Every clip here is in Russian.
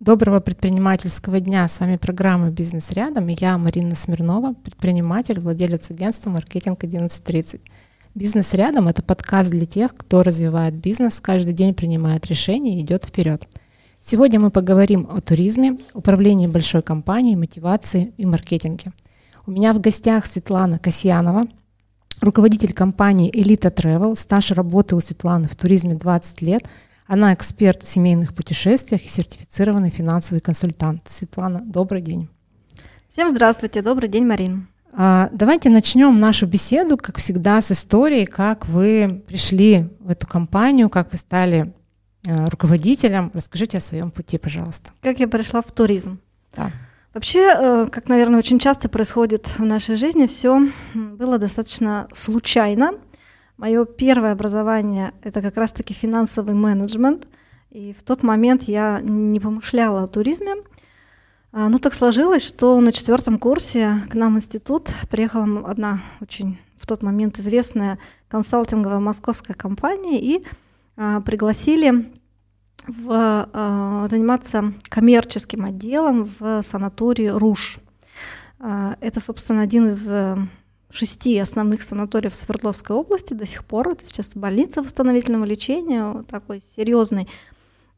Доброго предпринимательского дня. С вами программа «Бизнес рядом» я, Марина Смирнова, предприниматель, владелец агентства «Маркетинг 1130». «Бизнес рядом» — это подкаст для тех, кто развивает бизнес, каждый день принимает решения и идет вперед. Сегодня мы поговорим о туризме, управлении большой компанией, мотивации и маркетинге. У меня в гостях Светлана Касьянова, руководитель компании «Элита Travel», стаж работы у Светланы в туризме 20 лет — она эксперт в семейных путешествиях и сертифицированный финансовый консультант. Светлана, добрый день. Всем здравствуйте, добрый день, Марин. А, давайте начнем нашу беседу, как всегда, с истории, как вы пришли в эту компанию, как вы стали а, руководителем. Расскажите о своем пути, пожалуйста. Как я пришла в туризм? Да. Вообще, э, как, наверное, очень часто происходит в нашей жизни, все было достаточно случайно. Мое первое образование – это как раз-таки финансовый менеджмент. И в тот момент я не помышляла о туризме. А, но так сложилось, что на четвертом курсе к нам в институт приехала одна очень в тот момент известная консалтинговая московская компания и а, пригласили в, а, заниматься коммерческим отделом в санатории «Руж». А, это, собственно, один из шести основных санаториев Свердловской области до сих пор. Это сейчас больница восстановительного лечения, такой серьезный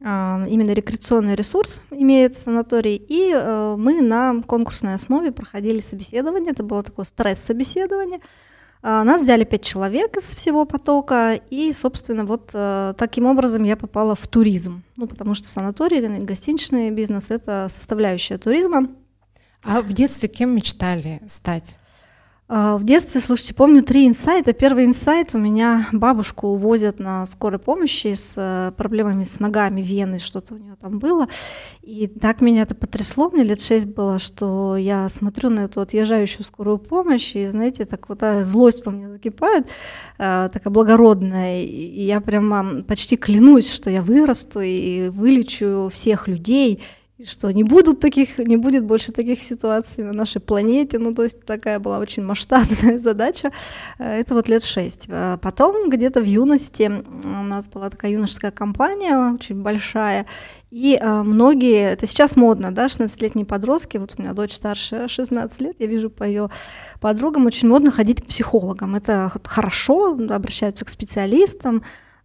а, именно рекреационный ресурс имеет санаторий. И э, мы на конкурсной основе проходили собеседование. Это было такое стресс-собеседование. А, нас взяли пять человек из всего потока, и, собственно, вот э, таким образом я попала в туризм. Ну, потому что санаторий, гостиничный бизнес – это составляющая туризма. А в детстве кем мечтали стать? А, в детстве, слушайте, помню три инсайта. Первый инсайт у меня бабушку увозят на скорой помощи с э, проблемами с ногами, вены, что-то у нее там было. И так меня это потрясло, мне лет шесть было, что я смотрю на эту отъезжающую скорую помощь, и, знаете, так вот а, злость во мне закипает, э, такая благородная, и я прямо почти клянусь, что я вырасту и вылечу всех людей, что не будут таких, не будет больше таких ситуаций на нашей планете. Ну, то есть такая была очень масштабная задача. Э, это вот лет шесть. Э, потом где-то в юности у нас была такая юношеская компания, очень большая, и э, многие, это сейчас модно, да, 16-летние подростки, вот у меня дочь старше 16 лет, я вижу по ее подругам, очень модно ходить к психологам. Это хорошо, обращаются к специалистам,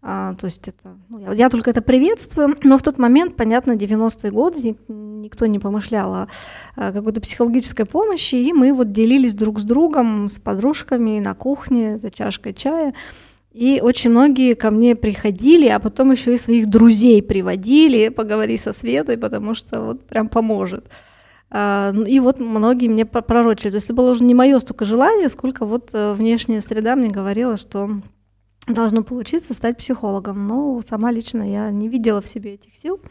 а, то есть это, ну, я, я только это приветствую, но в тот момент, понятно, 90-е годы, никто не помышлял о, какой-то психологической помощи, и мы вот делились друг с другом, с подружками на кухне за чашкой чая. И очень многие ко мне приходили, а потом еще и своих друзей приводили, поговори со Светой, потому что вот прям поможет. А, и вот многие мне пророчили. То есть это было уже не мое столько желание, сколько вот э, внешняя среда мне говорила, что должно получиться стать психологом. Но сама лично я не видела в себе этих сил.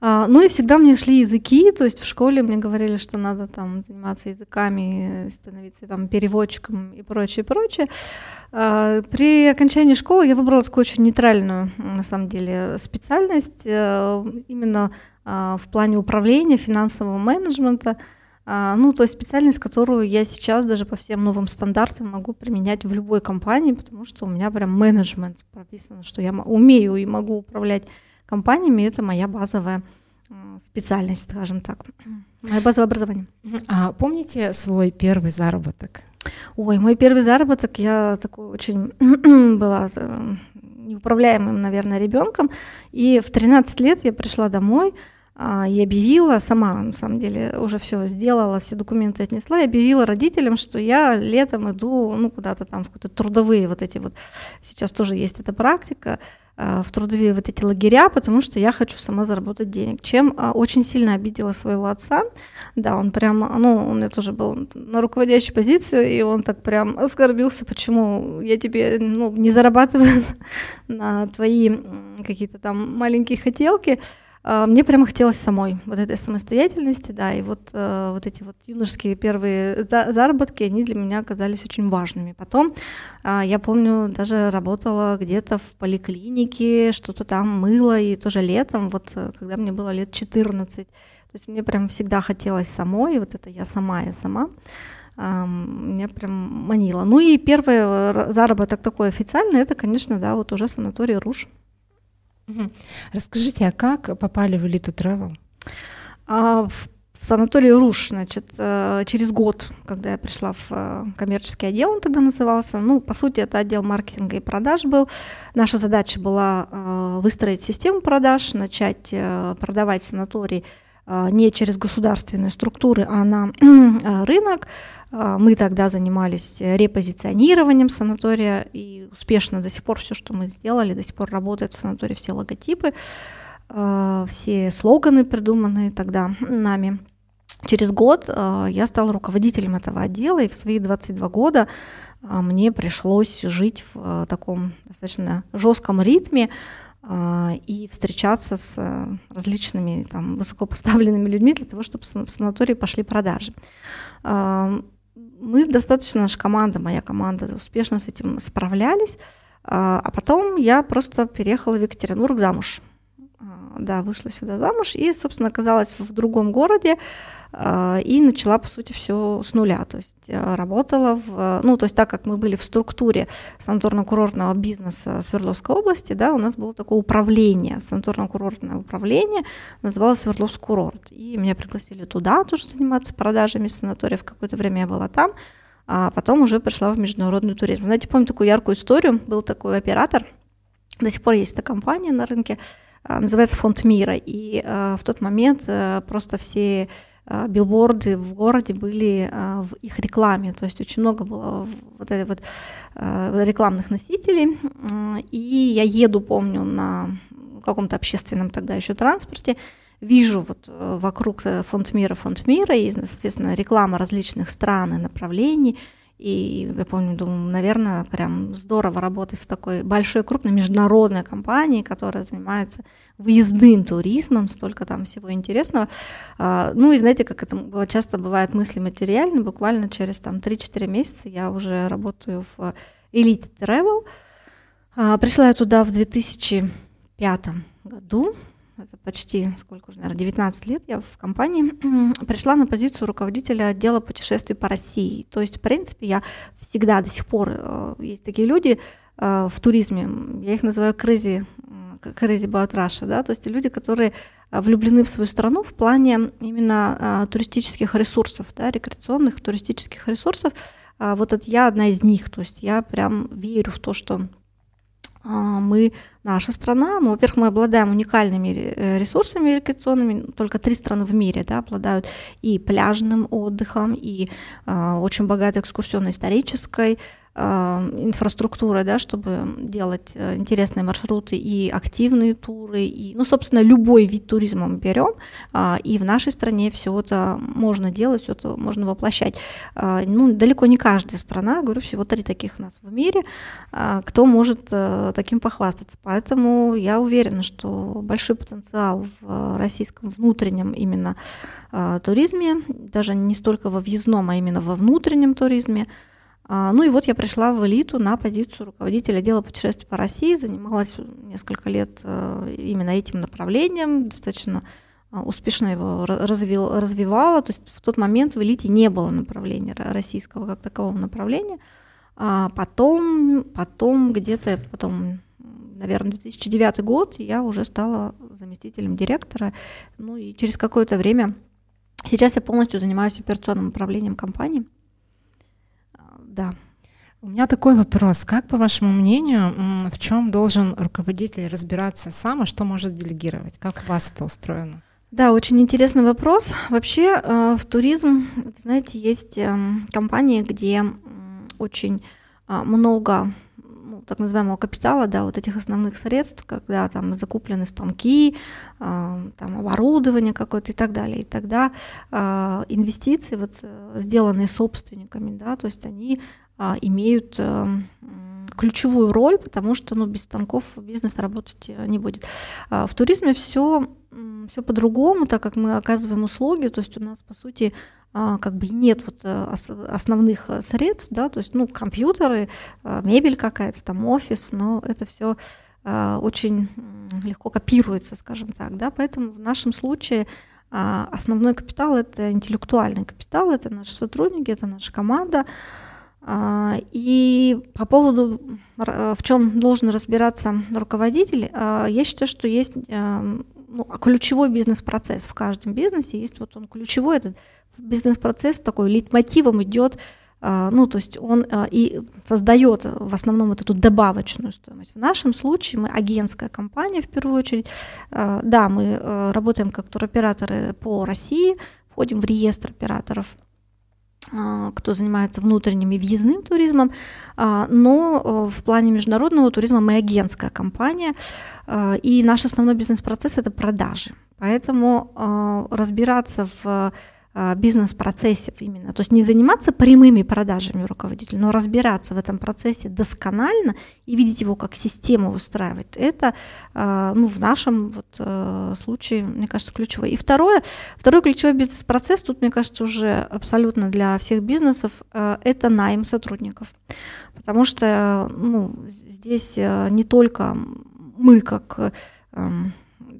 А, ну и всегда мне шли языки, то есть в школе мне говорили, что надо там заниматься языками, становиться там переводчиком и прочее, прочее. А, при окончании школы я выбрала такую очень нейтральную, на самом деле, специальность, э, именно а, в плане управления, финансового менеджмента – ну, то есть специальность, которую я сейчас даже по всем новым стандартам могу применять в любой компании, потому что у меня прям менеджмент прописано, что я умею и могу управлять компаниями, это моя базовая специальность, скажем так, мое базовое образование. А помните свой первый заработок? Ой, мой первый заработок, я такой очень была э, неуправляемым, наверное, ребенком, и в 13 лет я пришла домой, а, и объявила сама, на самом деле, уже все сделала, все документы отнесла, и объявила родителям, что я летом иду, ну, куда-то там в какие-то трудовые вот эти вот, сейчас тоже есть эта практика, а, в трудовые вот эти лагеря, потому что я хочу сама заработать денег, чем а, очень сильно обидела своего отца. Да, он прям, ну, он мне тоже был на руководящей позиции, и он так прям оскорбился, почему я тебе, ну, не зарабатываю на твои какие-то там маленькие хотелки. А, мне прямо хотелось самой вот этой самостоятельности, да, и вот, э, вот эти вот юношеские первые заработки, они для меня оказались очень важными. Потом, э, я помню, даже работала где-то в поликлинике, что-то там мыла, и тоже летом, вот э, когда мне было лет 14, то есть мне прям всегда хотелось самой, вот это я сама, я сама, меня прям манило. Ну и первый э, заработок такой официальный, это, конечно, да, вот уже санаторий Руж. Расскажите, а как попали в элиту travel? А, в в санатории Руш, значит, э, через год, когда я пришла в э, коммерческий отдел, он тогда назывался, ну, по сути, это отдел маркетинга и продаж был. Наша задача была э, выстроить систему продаж, начать продавать санаторий не через государственные структуры, а на рынок. Мы тогда занимались репозиционированием санатория, и успешно до сих пор все, что мы сделали, до сих пор работает в санатории все логотипы. Э, все слоганы, придуманные тогда нами. Через год э, я стала руководителем этого отдела, и в свои 22 года мне пришлось жить в таком достаточно жестком ритме и встречаться с различными там, высокопоставленными людьми для того, чтобы в санатории пошли продажи. Мы достаточно, наша команда, моя команда успешно с этим справлялись, а потом я просто переехала в Екатеринбург замуж. Да, вышла сюда замуж и, собственно, оказалась в другом городе и начала, по сути, все с нуля. То есть э, работала в, ну, то есть так как мы были в структуре санаторно-курортного бизнеса Свердловской области, да, у нас было такое управление, санаторно-курортное управление, называлось Свердловский курорт. И меня пригласили туда тоже заниматься продажами санаториев. Какое-то время я была там, а потом уже пришла в международный туризм. Знаете, помню такую яркую историю. Был такой оператор, до сих пор есть эта компания на рынке, а, называется «Фонд мира». И а, в тот момент э, просто все а, билборды в городе были в их рекламе, то есть очень много было вот этих вот рекламных носителей. И я еду, помню, на каком-то общественном тогда еще транспорте, вижу вот э, вокруг э, фонд мира, фонд мира, и, соответственно, реклама различных стран и направлений – и я помню, думаю, наверное, прям здорово работать в такой большой, крупной международной компании, которая занимается выездным туризмом, столько там всего интересного. А, ну и знаете, как это часто бывает мысли материальные, буквально через там 3-4 месяца я уже работаю в Elite Travel. А, пришла я туда в 2005 году, это почти, сколько уже, наверное, 19 лет я в компании, пришла на позицию руководителя отдела путешествий по России. То есть, в принципе, я всегда до сих пор, э, есть такие люди э, в туризме, я их называю crazy, crazy about Russia, да, то есть люди, которые влюблены в свою страну в плане именно туристических ресурсов, да, рекреационных туристических ресурсов. А вот это я одна из них, то есть я прям верю в то, что мы, наша страна, мы, во-первых, мы обладаем уникальными э, ресурсами рекреационными, только три страны в мире да, обладают и пляжным отдыхом, и э, очень богатой экскурсионно-исторической инфраструктурой, да, чтобы делать э, интересные маршруты и активные туры, и, ну, собственно, любой вид туризма мы берем, а, и в нашей стране все это можно делать, все это можно воплощать. А, ну, далеко не каждая страна, говорю, всего три таких у нас в мире, а, кто может э, таким похвастаться. Поэтому я уверена, что большой потенциал в российском внутреннем именно туризме, даже не столько во въездном, а именно во внутреннем туризме, ну и вот я пришла в элиту на позицию руководителя отдела путешествий по России, занималась несколько лет э, именно этим направлением, достаточно а, успешно его развил, развивала. То есть в тот момент в элите не было направления российского как такового направления. А потом, потом где-то, потом, наверное, 2009 год я уже стала заместителем директора. Ну и через какое-то время, сейчас я полностью занимаюсь операционным управлением компании да. У меня такой вопрос. Как, по вашему мнению, в чем должен руководитель разбираться сам, а что может делегировать? Как у вас это устроено? Да, очень интересный вопрос. Вообще э, в туризм, знаете, есть эм, компании, где очень а, много так называемого капитала, да, вот этих основных средств, когда там закуплены станки, э, там оборудование какое-то и так далее. И тогда э, инвестиции, вот, э, сделанные собственниками, да, то есть они э, имеют э, ключевую роль, потому что ну, без станков бизнес работать не будет. В туризме все все по-другому, так как мы оказываем услуги, то есть у нас, по сути, а, как бы нет вот э, основных э, средств, да, то есть, ну, компьютеры, э, мебель какая-то, там офис, но это все очень легко копируется, скажем так, да, поэтому в нашем случае а, основной капитал это интеллектуальный капитал, это наши сотрудники, это наша команда, а, и по поводу, в чем должен разбираться руководитель, я считаю, что есть ну, ключевой бизнес-процесс в каждом бизнесе. Есть вот он ключевой, этот бизнес-процесс такой лейтмотивом идет а, ну, то есть он а, и создает в основном вот эту добавочную стоимость. В нашем случае мы агентская компания в первую очередь. А, да, мы работаем как туроператоры по России, входим в реестр операторов кто занимается внутренним и въездным туризмом, но в плане международного туризма мы агентская компания, и наш основной бизнес-процесс – это продажи. Поэтому разбираться в а, бизнес-процессе именно. То есть не заниматься прямыми продажами руководителя, но разбираться в этом процессе досконально и видеть его как систему выстраивать. Это а, ну, в нашем вот, э, случае, мне кажется, ключевое. И второе, второй ключевой бизнес-процесс, тут, мне кажется, уже абсолютно для всех бизнесов, э, это найм сотрудников. Потому что ну, здесь э, не только мы, как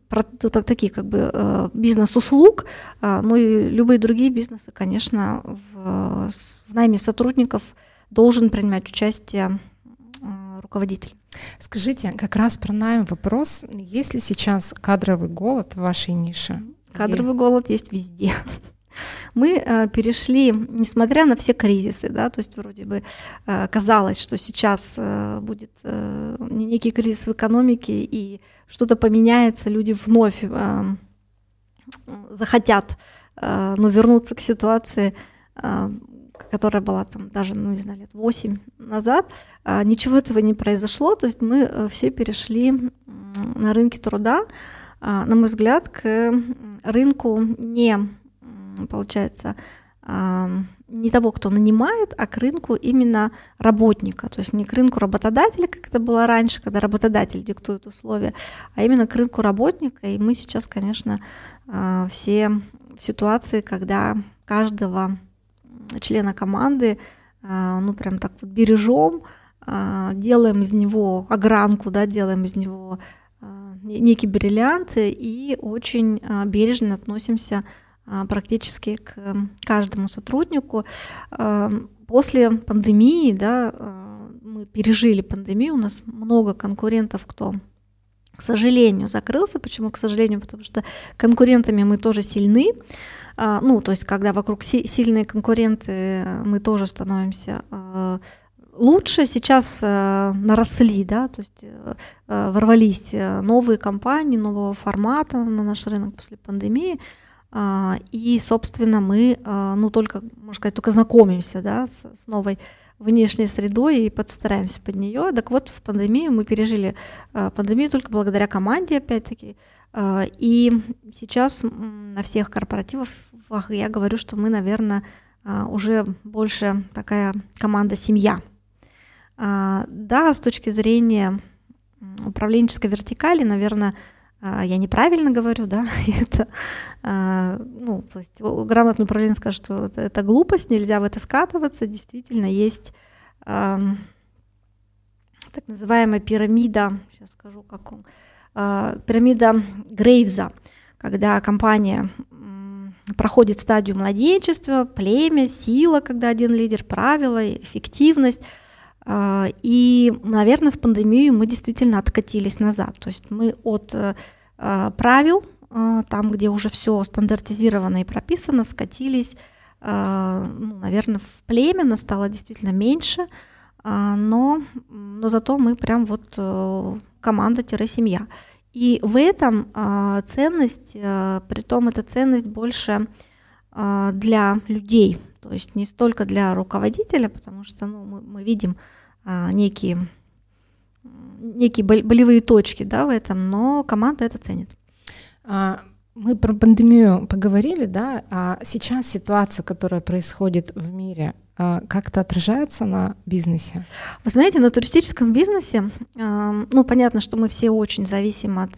такие как бы э, бизнес-услуг, а, ну и любые другие бизнесы, конечно, в, в найме сотрудников должен принимать участие э, руководитель. Скажите, как раз про найм вопрос. Есть ли сейчас кадровый голод в вашей нише? Кадровый Или... голод есть везде. Мы э, перешли, несмотря на все кризисы, да, то есть вроде бы э, казалось, что сейчас э, будет некий кризис в экономике и что-то поменяется, люди вновь захотят э, ну, вернуться к ситуации, которая была там даже, ну, не знаю, лет 8 назад, ничего этого не произошло, то есть мы все перешли на рынке труда, на мой взгляд, к рынку не, получается, э, не того, кто нанимает, а к рынку именно работника, то есть не к рынку работодателя, как это было раньше, когда работодатель диктует условия, а именно к рынку работника. И мы сейчас, конечно, а, все в ситуации, когда каждого члена команды, а, ну прям так вот бережем, а, делаем из него огранку, да, делаем из него некий бриллиант и очень бережно относимся а, практически к каждому сотруднику. А, после пандемии, да, а, мы пережили пандемию, у нас много конкурентов, кто к сожалению, закрылся. Почему, к сожалению? Потому что конкурентами мы тоже сильны. Ну, то есть, когда вокруг сильные конкуренты, мы тоже становимся лучше. Сейчас наросли, да, то есть ворвались новые компании нового формата на наш рынок после пандемии. А, и, собственно, мы, а, ну, только, можно сказать, только знакомимся, да, с, с новой внешней средой и подстараемся под нее. Так вот, в пандемию мы пережили а, пандемию только благодаря команде, опять-таки. И сейчас на всех корпоративах я говорю, что мы, наверное, уже больше такая команда-семья. Да, с точки зрения управленческой вертикали, наверное, я неправильно говорю, да, это, а, ну, то есть грамотный управление скажет, что это, глупость, нельзя в это скатываться, действительно есть так называемая пирамида, сейчас скажу, как он, а, пирамида Грейвза, когда компания проходит стадию младенчества, племя, сила, когда один лидер, правила, эффективность, а, и, наверное, в пандемию мы действительно откатились назад. То есть мы от э, а, правил, а, там, где уже все стандартизировано и прописано, скатились, ну, наверное, в племя нас стало действительно меньше, но, но зато мы прям вот э, команда-семья. И в этом ценность, э, при том эта ценность больше для людей, то есть не столько для руководителя, потому что ну, мы, мы видим а, некие, некие болевые точки да, в этом, но команда это ценит. А, мы про пандемию поговорили, да, а сейчас ситуация, которая происходит в мире, а, как-то отражается на бизнесе? Вы знаете, на туристическом бизнесе, ну, понятно, что мы все очень зависим от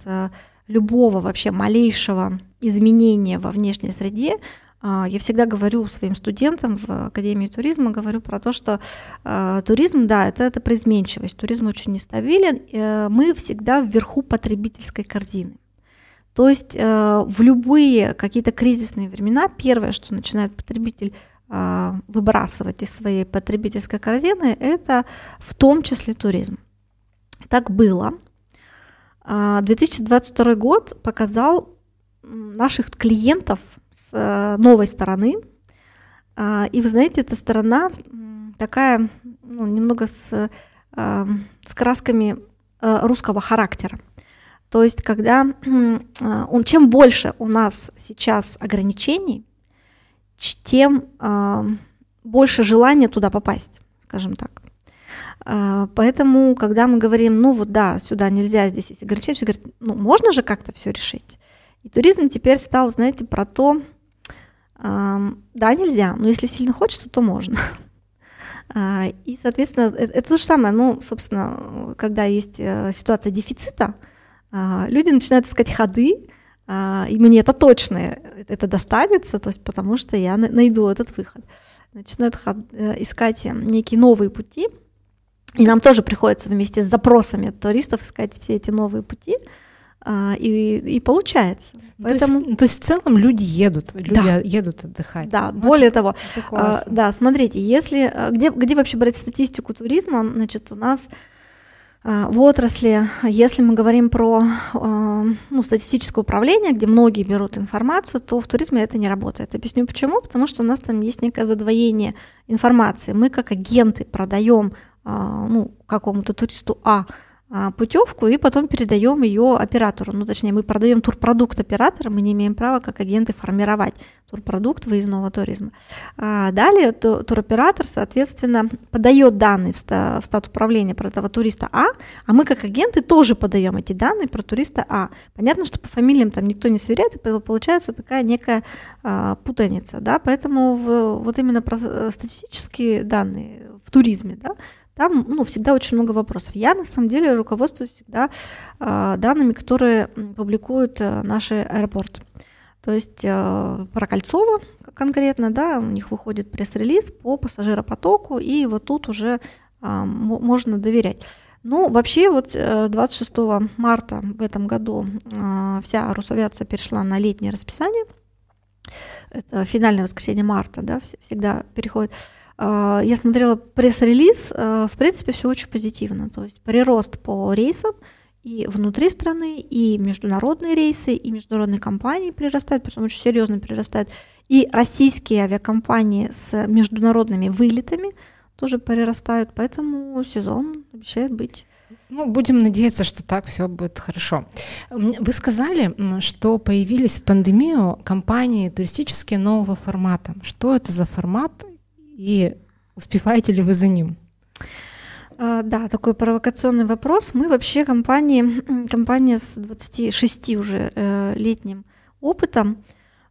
любого вообще малейшего изменения во внешней среде, а, я всегда говорю своим студентам в Академии туризма, говорю про то, что э, туризм, да, это, это про изменчивость, туризм очень нестабилен, э, мы всегда вверху потребительской корзины. То есть э, в любые какие-то кризисные времена первое, что начинает потребитель выбрасывать из своей потребительской корзины, это в том числе туризм. Так было. 2022 год показал наших клиентов э, новой стороны. И вы знаете, эта сторона такая ну, немного с, с красками русского характера. То есть, когда он, чем больше у нас сейчас ограничений, тем больше желания туда попасть, скажем так. А, поэтому, когда мы говорим, ну вот да, сюда нельзя, здесь есть ограничения, все говорят, ну можно же как-то все решить. И туризм теперь стал, знаете, про то, да, нельзя, но если сильно хочется, то можно. А, и, соответственно, это, это то же самое, ну, собственно, когда есть э, ситуация дефицита, а, люди начинают искать ходы, и мне это точно, это достанется, то есть потому что я найду этот выход. Начинают э, искать э, некие новые пути, и нам тоже приходится вместе с запросами туристов искать все эти новые пути, а, и, и получается. Поэтому... То, есть, то есть в целом люди едут, люди да. едут отдыхать. Да, вот более того, а, да, смотрите, если э, где, где вообще брать статистику туризма, значит, у нас а, в отрасли, если мы говорим про а, ну, статистическое управление, где многие берут информацию, то в туризме это не работает. Объясню почему. Потому что у нас там есть некое задвоение информации. Мы как агенты продаем а, ну, какому-то туристу А а, путевку и потом передаем ее оператору. Ну, точнее, мы продаем турпродукт операторам, мы не имеем права как агенты формировать турпродукт выездного туризма. А далее туроператор, соответственно, подает данные в стат управления про этого туриста А, а мы как агенты тоже подаем эти данные про туриста А. Понятно, что по фамилиям там никто не сверяет, и получается такая некая а, путаница, да, поэтому в, вот именно про э, статистические данные в туризме, да, там ну, всегда очень много вопросов. Я на самом деле руководствуюсь всегда э, данными, которые публикуют э, наши аэропорты. То есть э, про Кольцово конкретно, да, у них выходит пресс-релиз по пассажиропотоку, и вот тут уже э, можно доверять. Ну, вообще, вот 26 э, марта в этом году э, вся Русавиация перешла на летнее расписание. Это финальное воскресенье марта, да, всегда переходит. А, я смотрела пресс-релиз, а, в принципе, все очень позитивно. То есть прирост по рейсам и внутри страны, и международные рейсы, и международные компании прирастают, причем очень серьезно прирастают. И российские авиакомпании с международными вылетами тоже прирастают, поэтому сезон обещает быть ну, будем надеяться, что так все будет хорошо. Вы сказали, что появились в пандемию компании туристические нового формата. Что это за формат и успеваете ли вы за ним? А, да, такой провокационный вопрос. Мы вообще компания, компания с 26 уже э, летним опытом.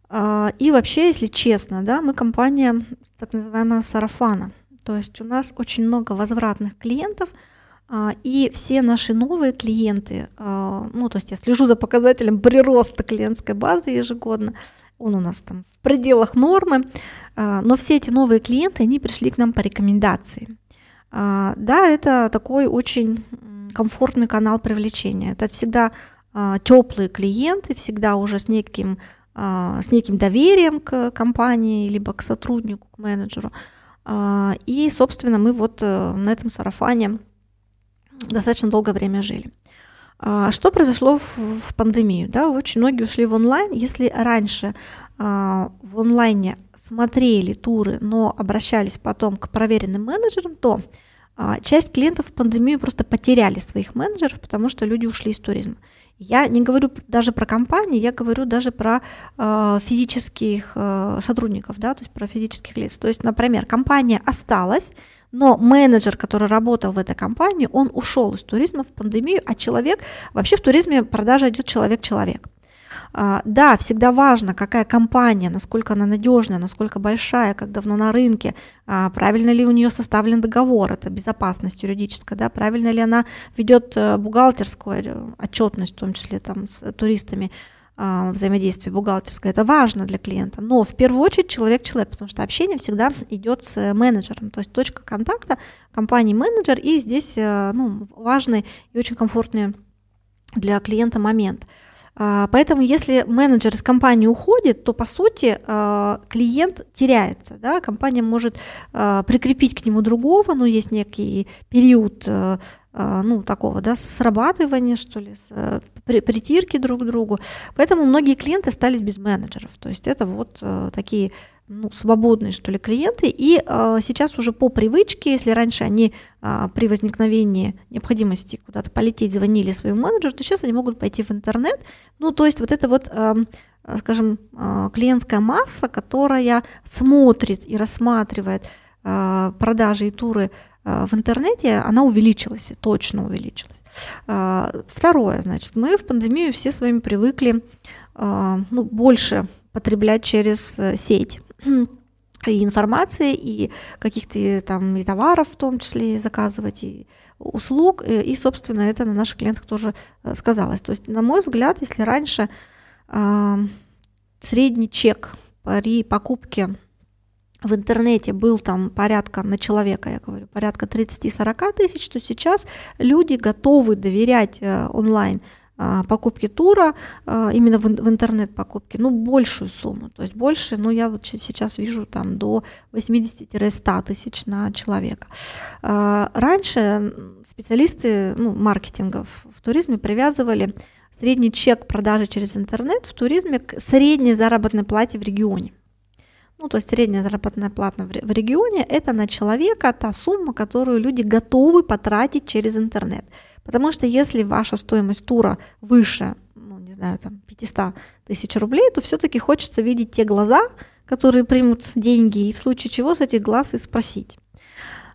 Э, и вообще, если честно, да, мы компания так называемая сарафана. То есть у нас очень много возвратных клиентов, э, и все наши новые клиенты, ну, то есть я слежу за показателем прироста клиентской базы ежегодно, он у нас там в пределах нормы, а, но все эти новые клиенты, они пришли к нам по рекомендации. А, да, это такой очень комфортный канал привлечения. Это всегда а, теплые клиенты, всегда уже с неким, с неким доверием к компании, либо к сотруднику, к менеджеру. И, собственно, мы вот э, на этом сарафане достаточно долгое время жили. Что произошло в, в пандемию? Да, очень многие ушли в онлайн. Если раньше а, в онлайне смотрели туры, но обращались потом к проверенным менеджерам, то а, часть клиентов в пандемию просто потеряли своих менеджеров, потому что люди ушли из туризма. Я не говорю даже про компании, я говорю даже про э, физических э, сотрудников, да, то есть про физических лиц. То есть, например, компания осталась, но менеджер, который работал в этой компании, он ушел из туризма в пандемию, а человек, вообще в туризме продажа идет человек-человек. А, да, всегда важно, какая компания, насколько она надежная, насколько большая, как давно на рынке, а, правильно ли у нее составлен договор, это безопасность юридическая, да, правильно ли она ведет э, бухгалтерскую э, отчетность, в том числе там с туристами, а, взаимодействие бухгалтерское, это важно для клиента, но в первую очередь человек-человек, потому что общение всегда идет с менеджером, то есть точка контакта компании-менеджер, и здесь э, ну, важный и очень комфортный для клиента момент – А, поэтому если менеджер из компании уходит, то по сути а, клиент теряется. Да? Компания может а, прикрепить к нему другого, но есть некий период ну, такого, да, срабатывания, что ли, при, притирки друг к другу. Поэтому многие клиенты остались без менеджеров. То есть это вот такие ну, свободные, что ли, клиенты. И э, сейчас уже по привычке, если раньше они э, при возникновении необходимости куда-то полететь звонили своему менеджеру, то сейчас они могут пойти в интернет. Ну, то есть вот это вот, э, скажем, э, клиентская масса, которая смотрит и рассматривает э, продажи и туры в интернете, она увеличилась, точно увеличилась. Второе, значит, мы в пандемию все с вами привыкли ну, больше потреблять через э, сеть и информации, и каких-то там и товаров в том числе заказывать, и услуг, и, и, собственно, это на наших клиентах тоже э, сказалось. То есть, на мой взгляд, если раньше э, средний чек при покупке в интернете был там порядка на человека, я говорю, порядка 30-40 тысяч, то сейчас люди готовы доверять э, онлайн покупки тура, а, именно в, интернет-покупке, ну, большую сумму. То есть больше, ну, я вот сейчас вижу там до 80-100 тысяч на человека. А, раньше специалисты ну, маркетинга в туризме привязывали средний чек продажи через интернет в туризме к средней заработной плате в регионе. Ну, то есть средняя заработная плата в регионе – это на человека та сумма, которую люди готовы потратить через интернет – Потому что если ваша стоимость тура выше, ну, не знаю, там 500 тысяч рублей, то все-таки хочется видеть те глаза, которые примут деньги, и в случае чего с этих глаз и спросить.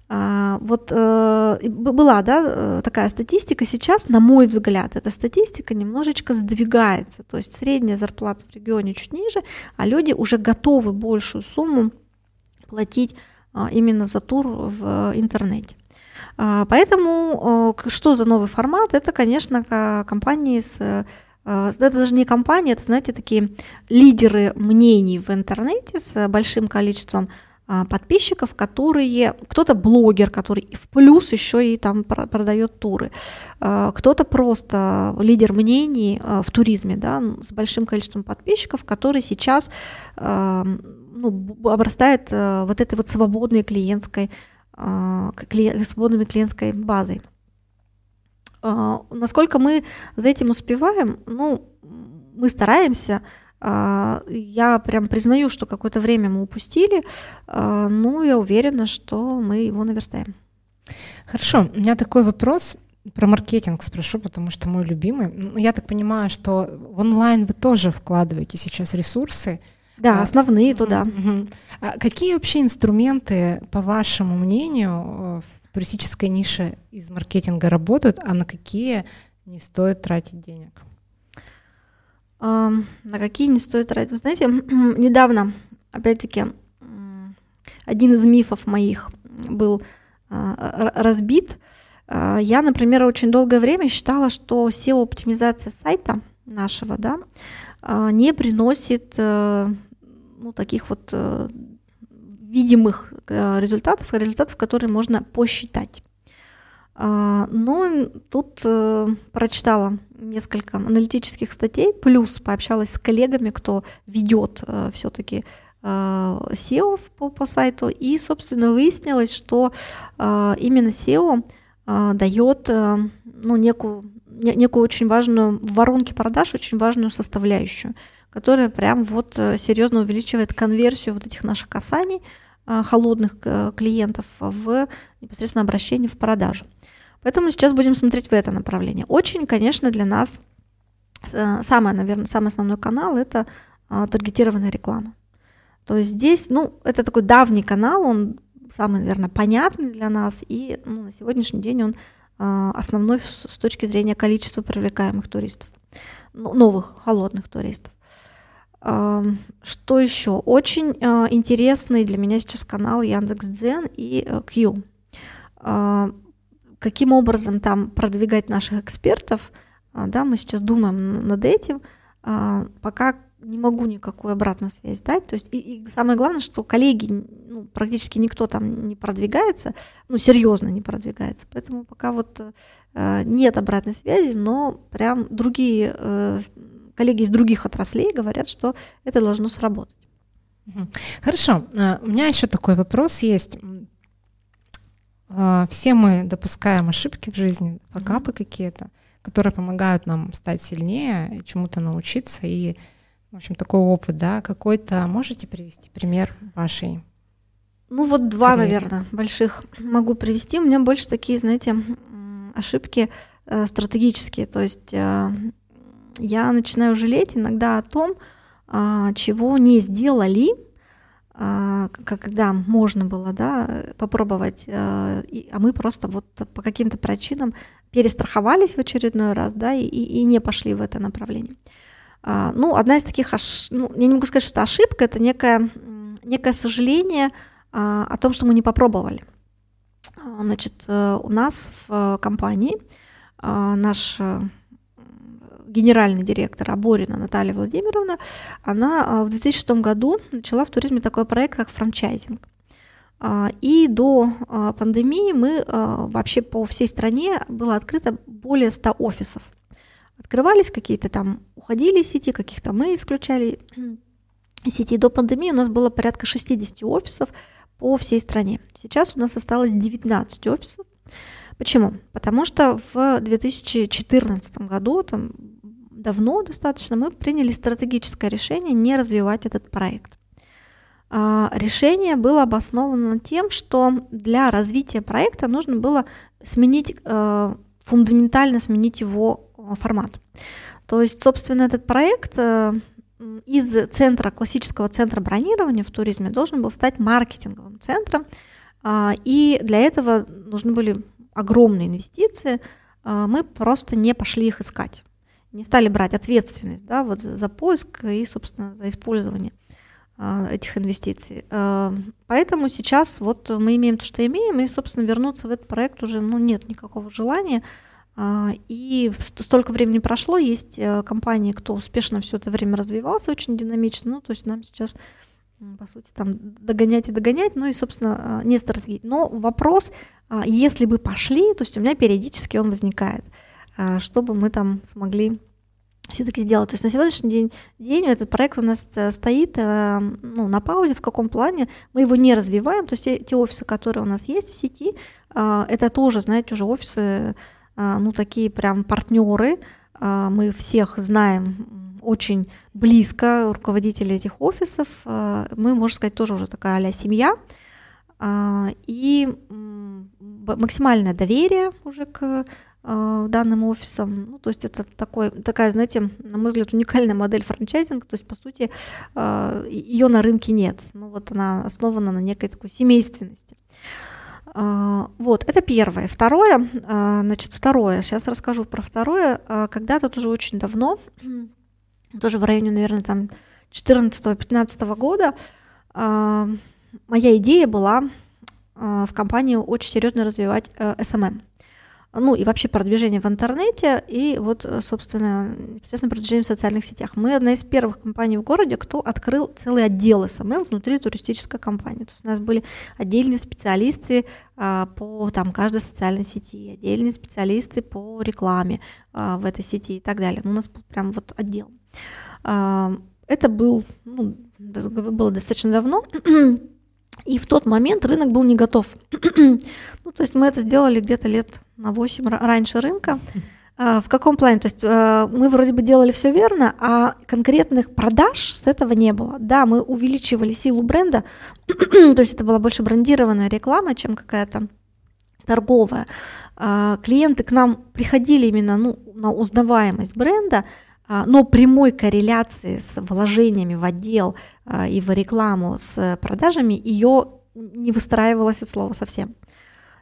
А, вот э, была да, э, такая статистика, сейчас, на мой взгляд, эта статистика немножечко сдвигается, то есть средняя зарплата в регионе чуть ниже, а люди уже готовы большую сумму платить а, именно за тур в интернете. А, поэтому что за новый формат? Это, конечно, компании с э, это даже не компании, это, знаете, такие лидеры мнений в интернете с большим количеством а, подписчиков, которые кто-то блогер, который в плюс еще и там продает туры, а, кто-то просто лидер мнений в туризме, да, с большим количеством подписчиков, который сейчас ну, обрастает э, вот этой вот свободной клиентской а, свободными клиентской базой. А, насколько мы за этим успеваем, ну, мы стараемся, а, я прям признаю, что какое-то время мы упустили, но я уверена, что мы его наверстаем. Хорошо, у меня такой вопрос про маркетинг спрошу, потому что мой любимый. Ну, я так понимаю, что в онлайн вы тоже вкладываете сейчас ресурсы, да, основные туда. Угу. А какие вообще инструменты, по вашему мнению, э, в туристической нише из маркетинга работают, а на какие не стоит тратить денег? А, на какие не стоит тратить? Вы знаете, недавно, опять-таки, один из мифов моих был а, разбит. А, я, например, очень долгое время считала, что SEO-оптимизация сайта нашего, да, не приносит э, ну, таких вот э, видимых э, результатов, результатов, которые можно посчитать. А, но тут прочитала несколько аналитических статей, плюс пообщалась с коллегами, кто ведет все-таки SEO по, по сайту, и, собственно, выяснилось, что именно SEO дает ну, некую некую очень важную в воронке продаж, очень важную составляющую, которая прям вот э, серьезно увеличивает конверсию вот этих наших касаний э, холодных э, клиентов в непосредственно обращение в продажу. Поэтому сейчас будем смотреть в это направление. Очень, конечно, для нас самый, наверное, самый основной канал это таргетированная реклама. То есть здесь, ну, это такой давний канал, он самый, наверное, понятный для нас, и ну, на сегодняшний день он основной с точки зрения количества привлекаемых туристов, ну, новых холодных туристов. Что еще? Очень а, интересный для меня сейчас канал Яндекс.Дзен и э, Q. А, каким образом там продвигать наших экспертов, да, мы сейчас думаем над этим. Пока не могу никакую обратную связь дать. То есть, и, и самое главное, что коллеги, ну, практически никто там не продвигается, ну, серьезно не продвигается. Поэтому пока вот э, нет обратной связи, но прям другие э, коллеги из других отраслей говорят, что это должно сработать. Хорошо. А, у меня еще такой вопрос есть. А, все мы допускаем ошибки в жизни, факапы какие-то, которые помогают нам стать сильнее, чему-то научиться. И, в общем, такой опыт, да, какой-то. Можете привести пример вашей? Ну вот два, карьеры? наверное, больших могу привести. У меня больше такие, знаете, ошибки э, стратегические. То есть э, я начинаю жалеть иногда о том, э, чего не сделали, э, когда можно было да, попробовать, э, а мы просто вот по каким-то причинам перестраховались в очередной раз да, и, и не пошли в это направление. Э, ну, одна из таких, ош... ну, я не могу сказать, что это ошибка, это некое, некое сожаление э, о том, что мы не попробовали. Значит, э, у нас в э, компании э, наш генеральный директор Аборина Наталья Владимировна, она в 2006 году начала в туризме такой проект, как франчайзинг. И до пандемии мы вообще по всей стране было открыто более 100 офисов. Открывались какие-то там, уходили сети, каких-то мы исключали сети. До пандемии у нас было порядка 60 офисов, по всей стране. Сейчас у нас осталось 19 офисов. Почему? Потому что в 2014 году, там давно достаточно, мы приняли стратегическое решение не развивать этот проект. А, решение было обосновано тем, что для развития проекта нужно было сменить, э, фундаментально сменить его формат. То есть, собственно, этот проект э, из центра, классического центра бронирования в туризме должен был стать маркетинговым центром, а, и для этого нужны были огромные инвестиции, а, мы просто не пошли их искать, не стали брать ответственность да, вот за, поиск и, собственно, за использование а, этих инвестиций. Поэтому сейчас вот мы имеем то, что имеем, и, собственно, вернуться в этот проект уже ну, нет никакого желания, и столько времени прошло, есть э, компании, кто успешно все это время развивался очень динамично, ну, то есть нам сейчас, по сути, там догонять и догонять, ну и, собственно, а, нет стратегии. Но вопрос, а, если бы пошли, то есть у меня периодически он возникает, чтобы мы там смогли все-таки сделать. То есть на сегодняшний день, день этот проект у нас э, стоит э, ну, на паузе, в каком плане мы его не развиваем, то есть те, те офисы, которые у нас есть в сети, это тоже, знаете, уже офисы а, ну, такие прям партнеры. А, мы всех знаем очень близко, руководители этих офисов. А, мы, можно сказать, тоже уже такая а семья. И максимальное доверие уже к данным офисам. Ну, то есть это такой, такая, знаете, на мой взгляд, уникальная модель франчайзинга. То есть, по сути, ее на рынке нет. Ну, вот она основана на некой такой семейственности. А, вот, это первое. Второе, а, значит, второе, сейчас расскажу про второе. А, когда-то тоже очень давно, тоже в районе, наверное, там 14-15 года, моя идея была в компании очень серьезно развивать SMM. Ну и вообще продвижение в интернете и вот, э, собственно, естественно, продвижение в социальных сетях. Мы одна из первых компаний в городе, кто открыл целый отдел SMM внутри туристической компании. То есть у нас были отдельные специалисты а, по там, каждой социальной сети, отдельные специалисты по рекламе а, в этой сети и так далее. Ну, у нас был прям вот отдел. А, это был, ну, было достаточно давно. И в тот момент рынок был не готов. ну, то есть мы это сделали где-то лет на 8 раньше рынка. А, в каком плане? То есть а, мы вроде бы делали все верно, а конкретных продаж с этого не было. Да, мы увеличивали силу бренда, то есть это была больше брендированная реклама, чем какая-то торговая. А, клиенты к нам приходили именно ну, на узнаваемость бренда, но прямой корреляции с вложениями в отдел и в рекламу с продажами ее не выстраивалось от слова совсем.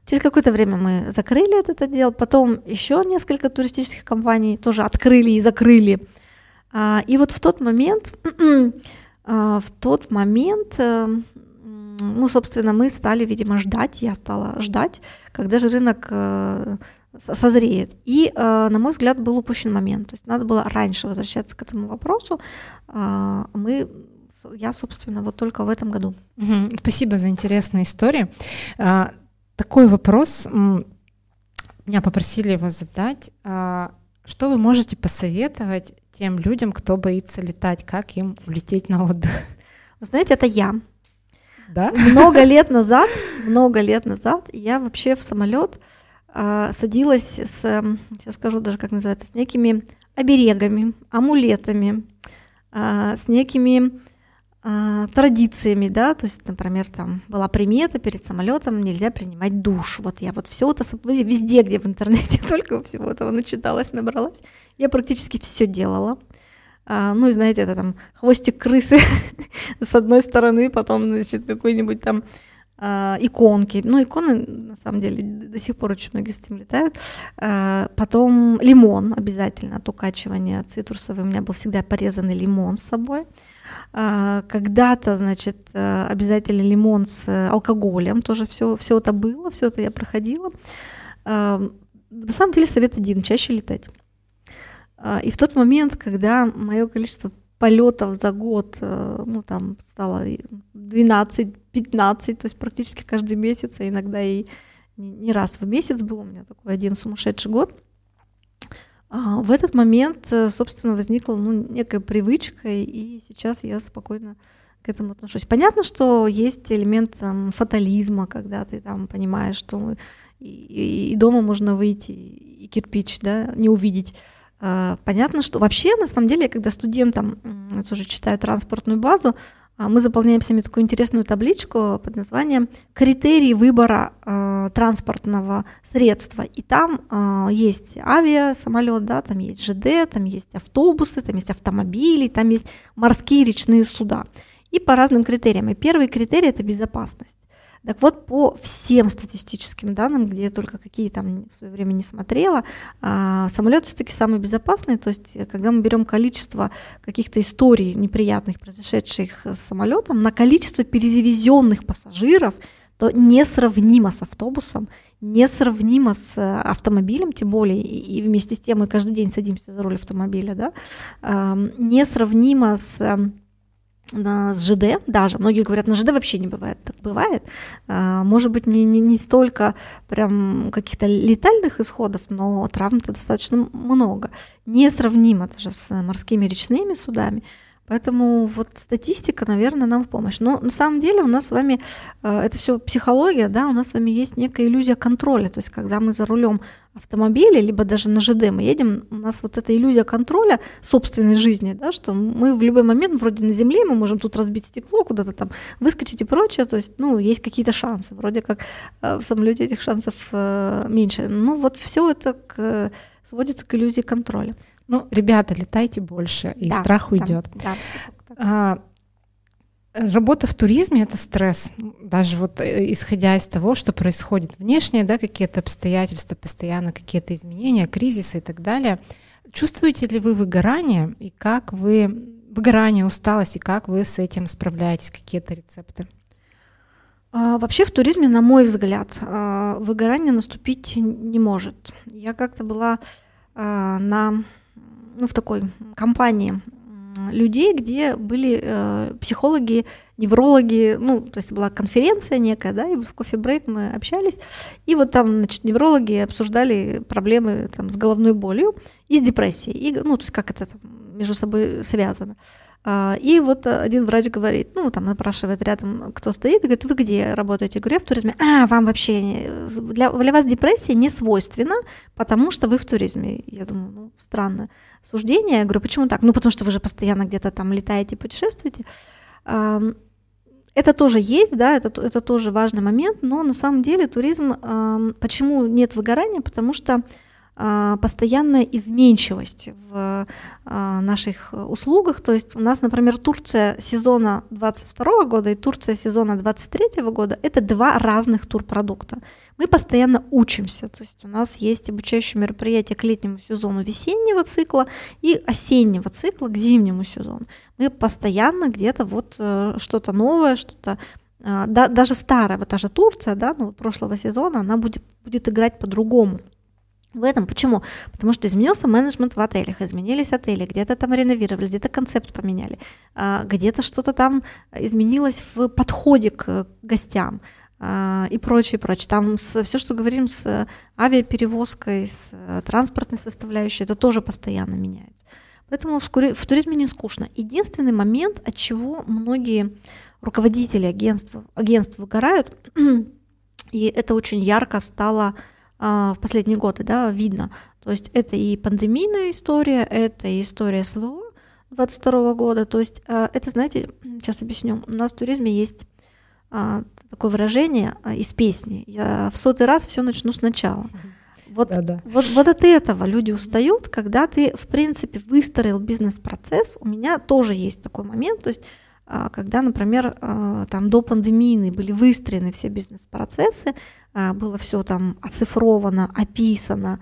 Через какое-то время мы закрыли этот отдел, потом еще несколько туристических компаний тоже открыли и закрыли. А, и вот в тот момент, а, в тот момент, э, ну, собственно, мы стали, видимо, ждать, я стала ждать, когда же рынок э, созреет. И, э, на мой взгляд, был упущен момент. То есть надо было раньше возвращаться к этому вопросу. А, мы я, собственно, вот только в этом году. Спасибо за интересные истории такой вопрос. Меня попросили его задать. Что вы можете посоветовать тем людям, кто боится летать, как им улететь на отдых? Вы знаете, это я. Да? Много лет назад, много лет назад я вообще в самолет э, садилась с, сейчас скажу даже как называется, с некими оберегами, амулетами, э, с некими э, традициями, да, то есть, например, там была примета перед самолетом нельзя принимать душ. Вот я вот все это везде, где в интернете только всего этого начиталась, набралась, я практически все делала. А, ну и знаете, это там хвостик крысы с одной стороны, потом, значит, какой-нибудь там а, иконки. Ну, иконы, на самом деле, до сих пор очень многие с этим летают. А, потом лимон обязательно от укачивания цитрусовый. У меня был всегда порезанный лимон с собой. А, когда-то, значит, обязательно лимон с алкоголем, тоже все, все это было, все это я проходила. А, на самом деле совет один, чаще летать. А, и в тот момент, когда мое количество полетов за год, э, ну, там стало 12-15, то есть практически каждый месяц, а иногда и не раз в месяц был у меня такой один сумасшедший год. А, в этот момент, э, собственно, возникла ну, некая привычка, и сейчас я спокойно к этому отношусь. Понятно, что есть элемент там, фатализма, когда ты там понимаешь, что и, и дома можно выйти и кирпич да, не увидеть. А, понятно, что вообще, на самом деле, когда студентам тоже читаю транспортную базу, а, мы заполняем с ними такую интересную табличку под названием «Критерии выбора э, транспортного средства». И там э, есть авиа, самолет, да, там есть ЖД, там есть автобусы, там есть автомобили, там есть морские речные суда. И по разным критериям. И первый критерий – это безопасность. Так вот, по всем статистическим данным, где я только какие там в свое время не смотрела, а, самолет все-таки самый безопасный. То есть, э, когда мы берем количество каких-то историй неприятных, произошедших с самолетом, на количество перезавезенных пассажиров, то несравнимо с автобусом, несравнимо с э, автомобилем, тем более, и вместе с тем мы каждый день садимся за руль автомобиля, да, несравнимо с с ЖД даже, многие говорят, на ЖД вообще не бывает, так бывает, а, может быть, не, не, не столько прям каких-то летальных исходов, но травм-то достаточно много, несравнимо даже с морскими речными судами, Поэтому вот статистика, наверное, нам в помощь. Но на самом деле у нас с вами, э, это все психология, да, у нас с вами есть некая иллюзия контроля. То есть когда мы за рулем автомобиля, либо даже на ЖД мы едем, у нас вот эта иллюзия контроля собственной жизни, да, что мы в любой момент вроде на земле, мы можем тут разбить стекло, куда-то там выскочить и прочее, то есть, ну, есть какие-то шансы, вроде как э, в самолете этих шансов э, меньше. Ну, вот все это к, сводится к иллюзии контроля. Ну, ребята, летайте больше, и да, страх уйдет. Да, да, а, Работа в туризме это стресс, даже вот э, исходя из того, что происходит внешне, да, какие-то обстоятельства, постоянно какие-то изменения, кризисы и так далее. Чувствуете ли вы выгорание и как вы выгорание, усталость и как вы с этим справляетесь, какие-то рецепты? А, вообще в туризме, на мой взгляд, а, выгорание наступить не может. Я как-то была а, на ну, в такой компании людей, где были э, психологи, неврологи, ну, то есть была конференция некая, да, и вот в кофе-брейк мы общались, и вот там, значит, неврологи обсуждали проблемы там с головной болью и с депрессией, и, ну, то есть как это там, между собой связано. А, и вот один врач говорит, ну, там напрашивает рядом, кто стоит, и говорит, вы где работаете? Я говорю, я в туризме. А, вам вообще, для, для вас депрессия не свойственна, потому что вы в туризме. Я думаю, ну, странно суждение. Я говорю, почему так? Ну, потому что вы же постоянно где-то там летаете, путешествуете. Это тоже есть, да, это, это тоже важный момент, но на самом деле туризм, почему нет выгорания? Потому что постоянная изменчивость в а, наших услугах. То есть у нас, например, Турция сезона 22 года и Турция сезона 23 года – это два разных турпродукта. Мы постоянно учимся. То есть у нас есть обучающие мероприятия к летнему сезону весеннего цикла и осеннего цикла к зимнему сезону. Мы постоянно где-то вот э, что-то новое, что-то а, да, даже старая, вот та же Турция, да, ну, прошлого сезона, она будет, будет играть по-другому в этом. Почему? Потому что изменился менеджмент в отелях, изменились отели, где-то там реновировали, где-то концепт поменяли, а, где-то что-то там изменилось в подходе к гостям. а, и прочее, прочее. Там все, что говорим с авиаперевозкой, с транспортной составляющей, это тоже постоянно меняется. Поэтому в, туризме не скучно. Единственный момент, от чего многие руководители агентств, агентств выгорают, и это очень ярко стало в последние годы, да, видно. То есть это и пандемийная история, это и история СВО 22 года. То есть а, это, знаете, сейчас объясню. У нас в туризме есть а, такое выражение а, из песни. Я в сотый раз все начну сначала. Вот, да, да. Вот, вот от этого люди устают, когда ты, в принципе, выстроил бизнес-процесс. У меня тоже есть такой момент, то есть а, когда, например, а, там до пандемии были выстроены все бизнес-процессы, а, было все там оцифровано, описано,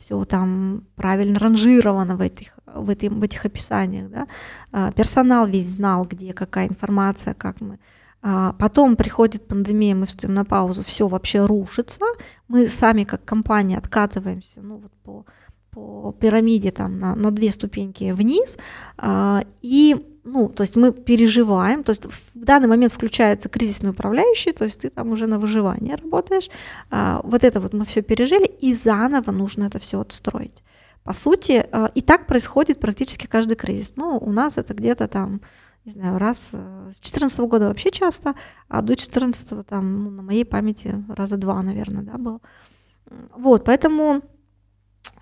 все там правильно ранжировано в этих, в, этих, в этих описаниях, да? персонал весь знал, где какая информация, как мы а, потом приходит пандемия, мы встаем на паузу, все вообще рушится. Мы сами как компания откатываемся ну, вот по, по пирамиде там, на, на две ступеньки вниз. А, и ну, то есть мы переживаем, то есть в данный момент включается кризисный управляющий, то есть ты там уже на выживание работаешь. А, вот это вот мы все пережили, и заново нужно это все отстроить. По сути, и так происходит практически каждый кризис. Ну, у нас это где-то там не знаю, раз э, с 14 года вообще часто, а до 14 там, ну, на моей памяти раза два, наверное, да, было. Вот, поэтому а,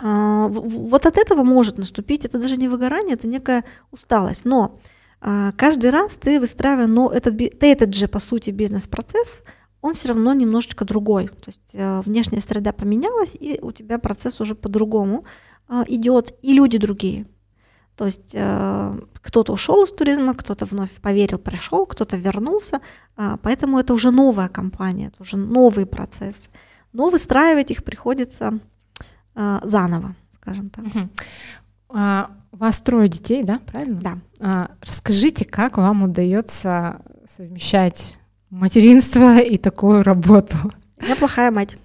вот от этого может наступить, это даже не выгорание, это некая усталость, но а, каждый раз ты выстраивая, но этот, ты этот же, по сути, бизнес-процесс, он все равно немножечко другой. То есть э, внешняя среда поменялась, и у тебя процесс уже по-другому э, идет, и люди другие. То есть э, кто-то ушел из туризма, кто-то вновь поверил, пришел, кто-то вернулся. Поэтому это уже новая компания, это уже новый процесс. Но выстраивать их приходится заново, скажем так. Угу. А, у вас трое детей, да, правильно? Да. А, расскажите, как вам удается совмещать материнство и такую работу? Я плохая мать.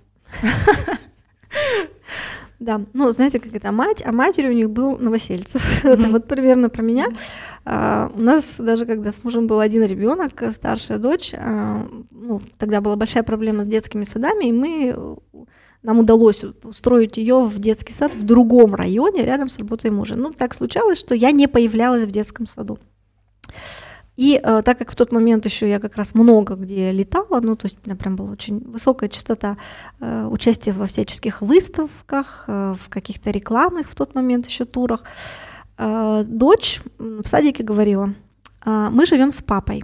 Да, ну, знаете, как это мать, а матери у них был Новосельцев. Mm-hmm. это вот примерно про меня. А, у нас даже когда с мужем был один ребенок, старшая дочь, а, ну, тогда была большая проблема с детскими садами, и мы нам удалось устроить ее в детский сад в другом районе, рядом с работой мужа. Ну, так случалось, что я не появлялась в детском саду. И э, так как в тот момент еще я как раз много где летала, ну, то есть у меня прям была очень высокая частота э, участия во всяческих выставках, э, в каких-то рекламных в тот момент еще турах, э, дочь в садике говорила, э, мы живем с папой.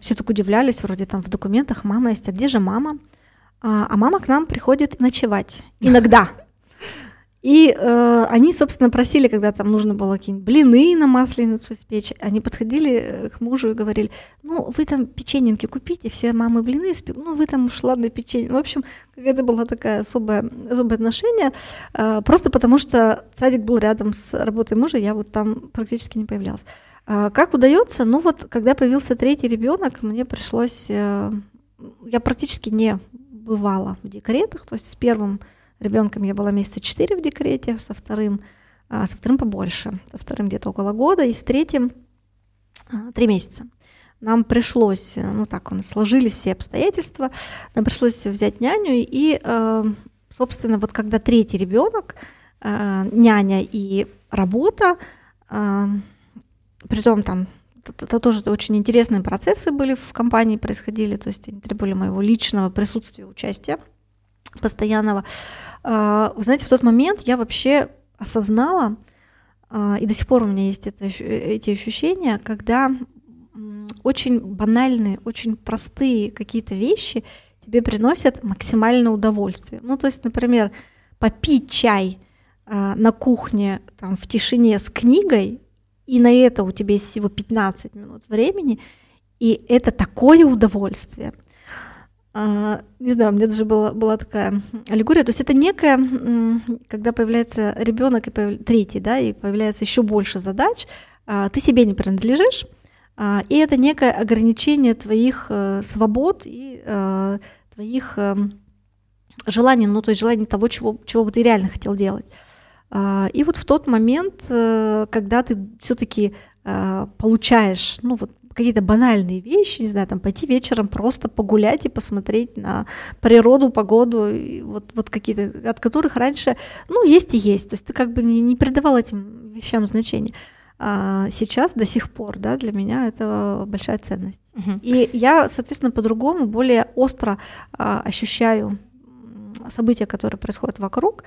Все так удивлялись, вроде там в документах мама есть, а где же мама? А, а мама к нам приходит ночевать иногда. И э, они, собственно, просили, когда там нужно было какие-нибудь блины на масленицу испечь, они подходили э, к мужу и говорили, ну, вы там печеньки купите, все мамы блины испекут, ну, вы там уж ладно печенье. В общем, это было такое особое, особое отношение, э, просто потому что садик был рядом с работой мужа, я вот там практически не появлялась. Э, как удается? Ну вот, когда появился третий ребенок, мне пришлось, э, я практически не бывала в декретах, то есть с первым ребенком я была месяца четыре в декрете, со вторым, а, со вторым побольше, со вторым где-то около года, и с третьим а, три месяца. Нам пришлось, ну так у нас сложились все обстоятельства, нам пришлось взять няню, и, э, собственно, вот когда третий ребенок, э, няня и работа, э, притом там это, тоже очень интересные процессы были в компании происходили, то есть они требовали моего личного присутствия, участия постоянного. А, вы знаете, в тот момент я вообще осознала, а, и до сих пор у меня есть это, эти ощущения, когда очень банальные, очень простые какие-то вещи тебе приносят максимальное удовольствие. Ну, то есть, например, попить чай а, на кухне там, в тишине с книгой, и на это у тебя есть всего 15 минут времени, и это такое удовольствие. А, не знаю, у меня даже была, была такая аллегория. То есть это некая, когда появляется ребенок и появ... третий, да, и появляется еще больше задач, а, ты себе не принадлежишь, а, и это некое ограничение твоих э, свобод и э, твоих э, желаний, ну то есть желаний того, чего, чего бы ты реально хотел делать. И вот в тот момент, когда ты все-таки получаешь, ну вот какие-то банальные вещи, не знаю, там пойти вечером просто погулять и посмотреть на природу, погоду, и вот, вот какие-то, от которых раньше, ну, есть и есть. То есть ты как бы не, не придавал этим вещам значения. А сейчас до сих пор, да, для меня это большая ценность. Uh-huh. И я, соответственно, по-другому, более остро а, ощущаю события, которые происходят вокруг, а,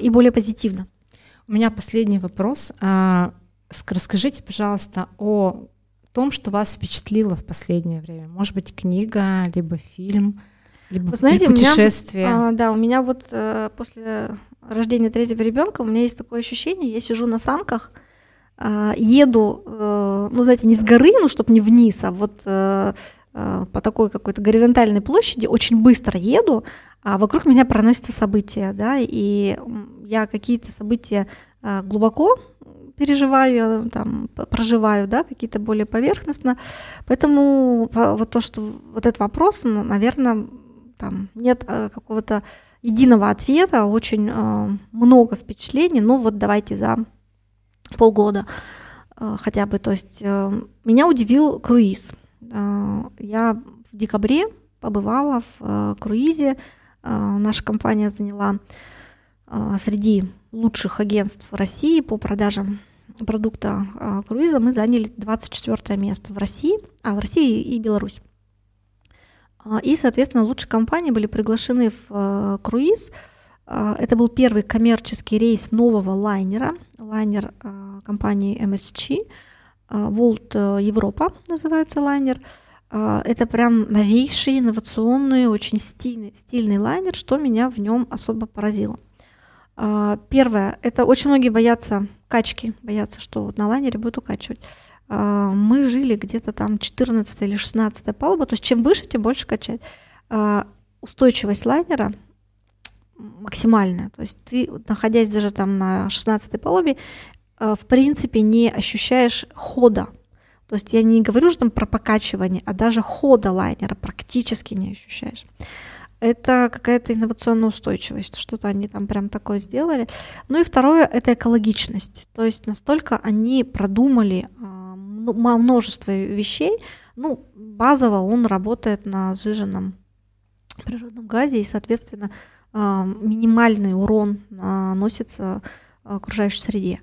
и более позитивно. У меня последний вопрос. А, расскажите, пожалуйста, о том, что вас впечатлило в последнее время. Может быть, книга, либо фильм, либо Вы знаете, путешествие. У меня, а, да, у меня вот э, после рождения третьего ребенка у меня есть такое ощущение, я сижу на санках, еду, э, ну, знаете, не с горы, ну, чтобы не вниз, а вот э, по такой какой-то горизонтальной площади, очень быстро еду, а вокруг меня проносятся события, да, и я какие-то события э, глубоко переживаю, там, проживаю, да, какие-то более поверхностно. Поэтому вот то, что вот этот вопрос, наверное, там нет э, какого-то единого ответа, очень э, много впечатлений. Ну вот давайте за полгода э, хотя бы. То есть меня удивил круиз. Я в декабре побывала в круизе. Э, наша компания заняла э, среди лучших агентств России по продажам продукта а, круиза мы заняли 24 место в России, а в России и Беларусь. А, и, соответственно, лучшие компании были приглашены в а, круиз. Это был первый коммерческий рейс нового лайнера, лайнер компании MSG, World Европа называется лайнер. Это прям новейший, инновационный, очень стильный, стильный лайнер, что меня в нем особо поразило. Первое, это очень многие боятся качки, боятся, что на лайнере будет укачивать. А, мы жили где-то там 14 или 16 палуба, то есть чем выше, тем больше качать. А, устойчивость лайнера максимальная, то есть ты, находясь даже там на 16 палубе, а, в принципе не ощущаешь хода. То есть я не говорю же там про покачивание, а даже хода лайнера практически не ощущаешь это какая-то инновационная устойчивость, что-то они там прям такое сделали. Ну и второе — это экологичность, то есть настолько они продумали а, множество вещей, ну, базово он работает на сжиженном природном газе, и, соответственно, а, минимальный урон наносится окружающей среде.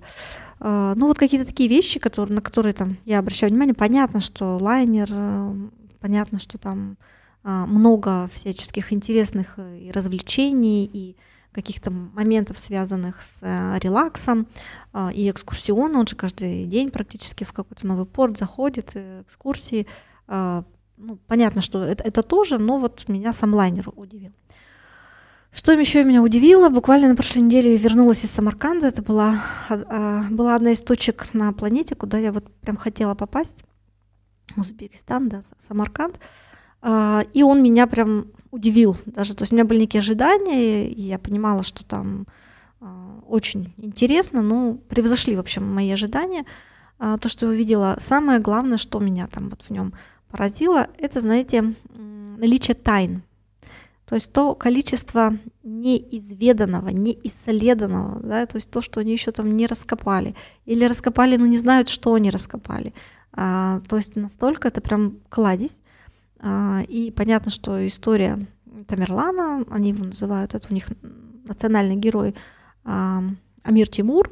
А, ну, вот какие-то такие вещи, которые, на которые там я обращаю внимание. Понятно, что лайнер, э, понятно, что там а, много всяческих интересных э, и развлечений, и каких-то моментов, связанных с э, релаксом, и экскурсион, он же каждый день практически в какой-то новый порт заходит, э, экскурсии. Ну, понятно, что это, это тоже, но вот меня сам лайнер удивил. Что еще меня удивило, буквально на прошлой неделе вернулась из Самарканда, это была, была одна из точек на планете, куда я вот прям хотела попасть, Узбекистан, да, Самарканд. А, и он меня прям удивил даже. То есть у меня были некие ожидания, и я понимала, что там а, очень интересно, но превзошли, в общем, мои ожидания. А, то, что я увидела, самое главное, что меня там вот в нем поразило, это, знаете, наличие тайн. То есть то количество неизведанного, неисследованного, да, то есть то, что они еще там не раскопали. Или раскопали, но не знают, что они раскопали. А, то есть настолько это прям кладезь. А, и понятно, что история Тамерлана, они его называют, это у них национальный герой а, Амир Тимур,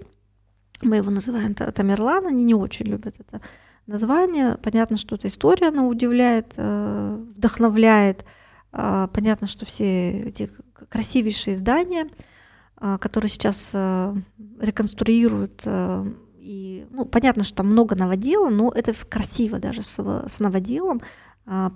мы его называем Тамерлан, они не очень любят это название. Понятно, что эта история, она удивляет, э, вдохновляет. А, понятно, что все эти красивейшие здания, которые сейчас э, реконструируют, и, ну, понятно, что там много новодела, но это красиво даже с, с новоделом, а,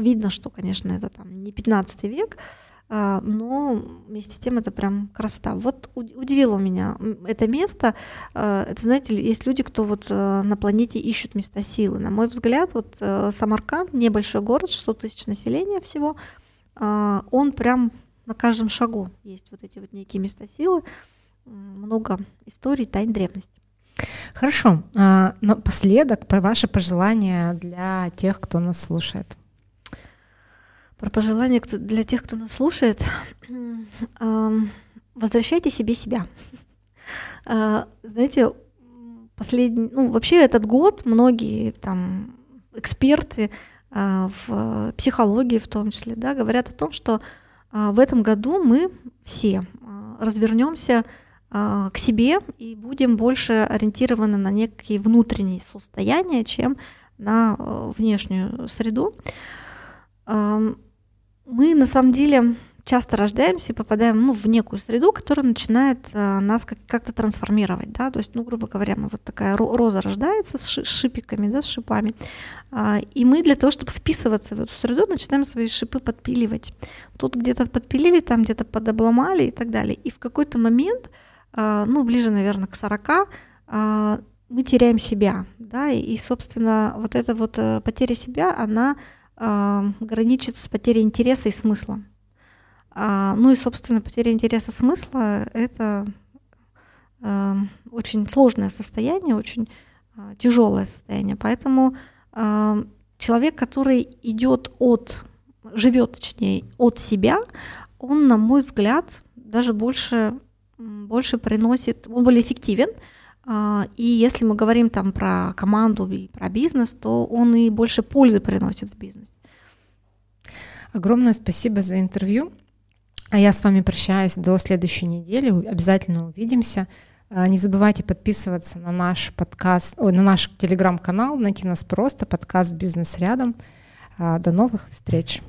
видно, что, конечно, это там не 15 век, а, но вместе с тем это прям красота. Вот удивило меня это место. А, это, знаете, есть люди, кто вот э, на планете ищут места силы. На мой взгляд, вот э, Самарканд, небольшой город, 600 тысяч населения всего, он прям на каждом шагу есть вот эти вот некие места силы, много историй, тайн древности. Хорошо. А, напоследок про ваши пожелания для тех, кто нас слушает. Про пожелания для тех, кто нас слушает. Возвращайте себе себя. А, знаете, последний, ну, вообще этот год многие там эксперты в психологии в том числе, да, говорят о том, что в этом году мы все развернемся к себе и будем больше ориентированы на некие внутренние состояния, чем на внешнюю среду. Мы на самом деле часто рождаемся и попадаем ну, в некую среду, которая начинает э, нас как- как-то трансформировать, да, то есть, ну, грубо говоря, мы вот такая роза рождается с, ши- шипиками, да, с шипами, а, и мы для того, чтобы вписываться в эту среду, начинаем свои шипы подпиливать. Тут где-то подпилили, там где-то подобломали и так далее. И в какой-то момент, а, ну, ближе, наверное, к 40, а, мы теряем себя, да, и, собственно, вот эта вот э, потеря себя, она граничит с потерей интереса и смысла. А, ну и, собственно, потеря интереса смысла — это э, очень сложное состояние, очень тяжелое состояние. Поэтому человек, который идет от, живет, точнее, от себя, он, на мой взгляд, даже больше, больше приносит, он более эффективен. Э, и если мы говорим там про команду и про бизнес, то он и больше пользы приносит в бизнес. Огромное спасибо за интервью. А я с вами прощаюсь до следующей недели. Обязательно увидимся. А, не забывайте подписываться на наш подкаст, ой, на наш телеграм-канал, найти нас просто, подкаст «Бизнес рядом». А, до новых встреч!